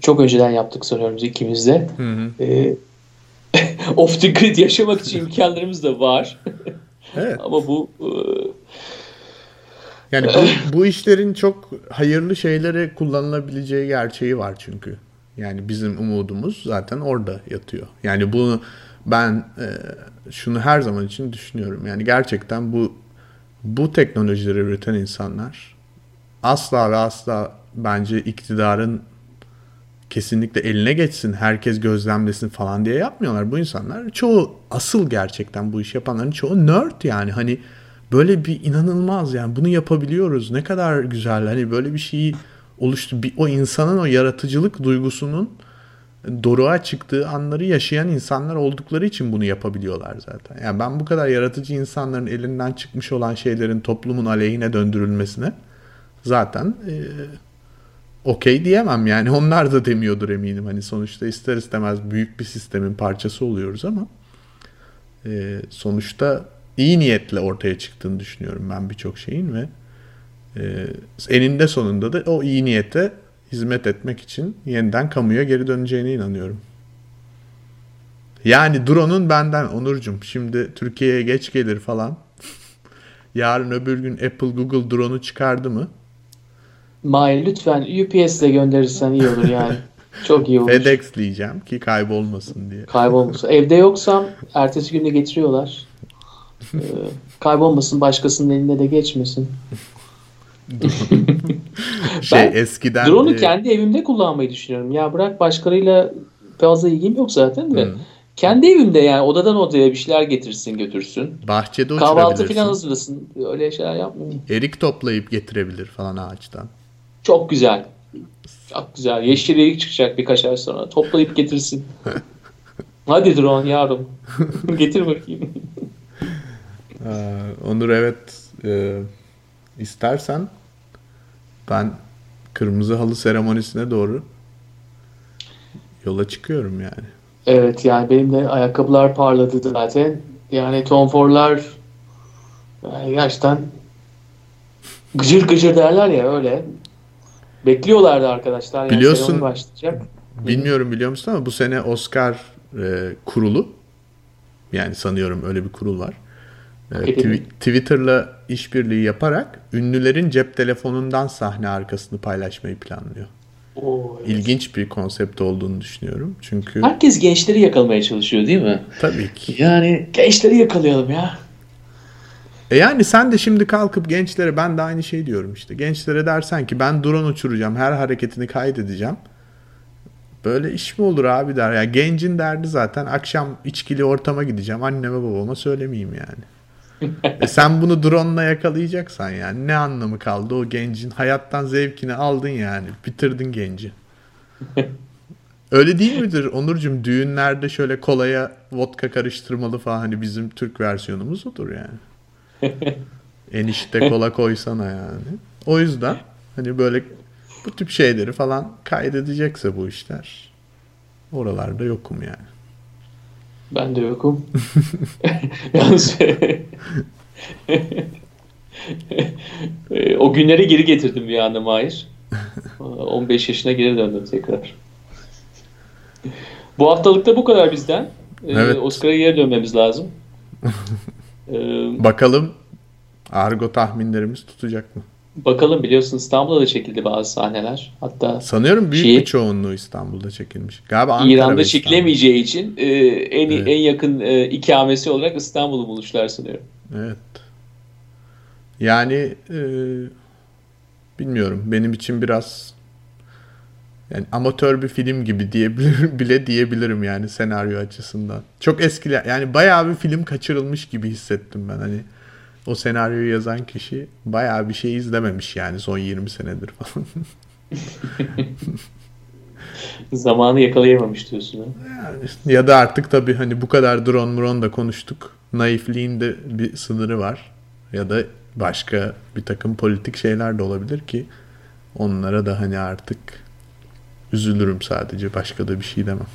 çok önceden yaptık sanıyorum ikimiz de. Hı hı. E, *laughs* off the grid yaşamak için imkanlarımız da var. *laughs* Evet. Ama bu e, yani bu, *laughs* bu işlerin çok hayırlı şeylere kullanılabileceği gerçeği var çünkü. Yani bizim umudumuz zaten orada yatıyor. Yani bunu ben e, şunu her zaman için düşünüyorum. Yani gerçekten bu bu teknolojileri üreten insanlar asla ve asla bence iktidarın kesinlikle eline geçsin, herkes gözlemlesin falan diye yapmıyorlar. Bu insanlar çoğu asıl gerçekten bu iş yapanların çoğu nerd yani hani böyle bir inanılmaz yani bunu yapabiliyoruz. Ne kadar güzel hani böyle bir şeyi oluştu. Bir, o insanın o yaratıcılık duygusunun doruğa çıktığı anları yaşayan insanlar oldukları için bunu yapabiliyorlar zaten. Yani ben bu kadar yaratıcı insanların elinden çıkmış olan şeylerin toplumun aleyhine döndürülmesine zaten e, okey diyemem yani onlar da demiyordur eminim. Hani sonuçta ister istemez büyük bir sistemin parçası oluyoruz ama e, sonuçta iyi niyetle ortaya çıktığını düşünüyorum ben birçok şeyin ve e, eninde sonunda da o iyi niyete hizmet etmek için yeniden kamuya geri döneceğine inanıyorum. Yani drone'un benden Onurcum şimdi Türkiye'ye geç gelir falan. *laughs* Yarın öbür gün Apple Google drone'u çıkardı mı? Mahir lütfen UPS ile gönderirsen iyi olur yani. *laughs* Çok iyi olur. FedEx diyeceğim ki kaybolmasın diye. Kaybolmasın. Evde yoksam ertesi günde getiriyorlar. *laughs* Ee, kaybolmasın başkasının eline de geçmesin. *laughs* şey ben eskiden drone'u e... kendi evimde kullanmayı düşünüyorum. Ya bırak başkalarıyla fazla ilgim yok zaten de. Hmm. Kendi evimde yani odadan odaya bir şeyler getirsin götürsün. Bahçede Kahvaltı falan hazırlasın. Öyle şeyler yapmayın. Erik toplayıp getirebilir falan ağaçtan. Çok güzel. Çok güzel. Yeşil erik çıkacak birkaç ay sonra. Toplayıp getirsin. *laughs* Hadi drone yavrum. *laughs* Getir bakayım. Onur evet e, istersen ben kırmızı halı seremonisine doğru yola çıkıyorum yani. Evet yani benim de ayakkabılar parladı zaten. Yani Tom Ford'lar yani gerçekten gıcır gıcır derler ya öyle. Bekliyorlardı arkadaşlar. Yani Biliyorsun başlayacak. Bilmiyorum biliyor musun ama bu sene Oscar e, kurulu yani sanıyorum öyle bir kurul var. E, Twitter'la işbirliği yaparak ünlülerin cep telefonundan sahne arkasını paylaşmayı planlıyor. Oo, evet. İlginç bir konsept olduğunu düşünüyorum. Çünkü herkes gençleri yakalamaya çalışıyor değil mi? Tabii ki. Yani gençleri yakalayalım ya. E yani sen de şimdi kalkıp gençlere ben de aynı şey diyorum işte. Gençlere dersen ki ben drone uçuracağım, her hareketini kaydedeceğim. Böyle iş mi olur abi der. Ya gencin derdi zaten akşam içkili ortama gideceğim. Anneme babama söylemeyeyim yani. E sen bunu drone'la yakalayacaksan yani ne anlamı kaldı o gencin hayattan zevkini aldın yani bitirdin genci. Öyle değil midir Onurcuğum düğünlerde şöyle kolaya vodka karıştırmalı falan hani bizim Türk versiyonumuz odur yani. Enişte kola koysana yani. O yüzden hani böyle bu tip şeyleri falan kaydedecekse bu işler oralarda yokum yani. Ben de yokum. *laughs* Yalnız o günleri geri getirdim bir anda Mahir. 15 yaşına geri döndüm tekrar. Bu haftalıkta bu kadar bizden. Ee, Evet. Oscar'a geri dönmemiz lazım. *laughs* Bakalım argo tahminlerimiz tutacak mı? Bakalım biliyorsun İstanbul'da da çekildi bazı sahneler. Hatta Sanıyorum büyük Şey- bir çoğunluğu İstanbul'da çekilmiş. Galiba Ankara İran'da çekilemeyeceği için e, en Evet. en yakın e, ikamesi olarak İstanbul'u bulmuşlar sanıyorum. Evet. Yani e, bilmiyorum. Benim için biraz yani amatör bir film gibi diyebilir *laughs* bile diyebilirim yani senaryo açısından. Çok eskiler yani bayağı bir film kaçırılmış gibi hissettim ben hani o senaryoyu yazan kişi bayağı bir şey izlememiş yani son 20 senedir falan. *laughs* Zamanı yakalayamamış diyorsun. Ha? Yani ya da artık tabii hani bu kadar drone muron da konuştuk. Naifliğin de bir sınırı var. Ya da başka bir takım politik şeyler de olabilir ki onlara da hani artık üzülürüm sadece. Başka da bir şey demem.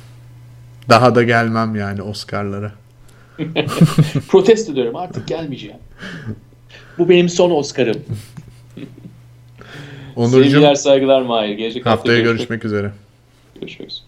Daha da gelmem yani Oscar'lara. *laughs* Protesto ediyorum artık gelmeyeceğim. Bu benim son Oscar'ım. Onurcuğum Sevgiler saygılar Mahir. Gelecek hafta haftaya görüşmek üzere. görüşmek üzere.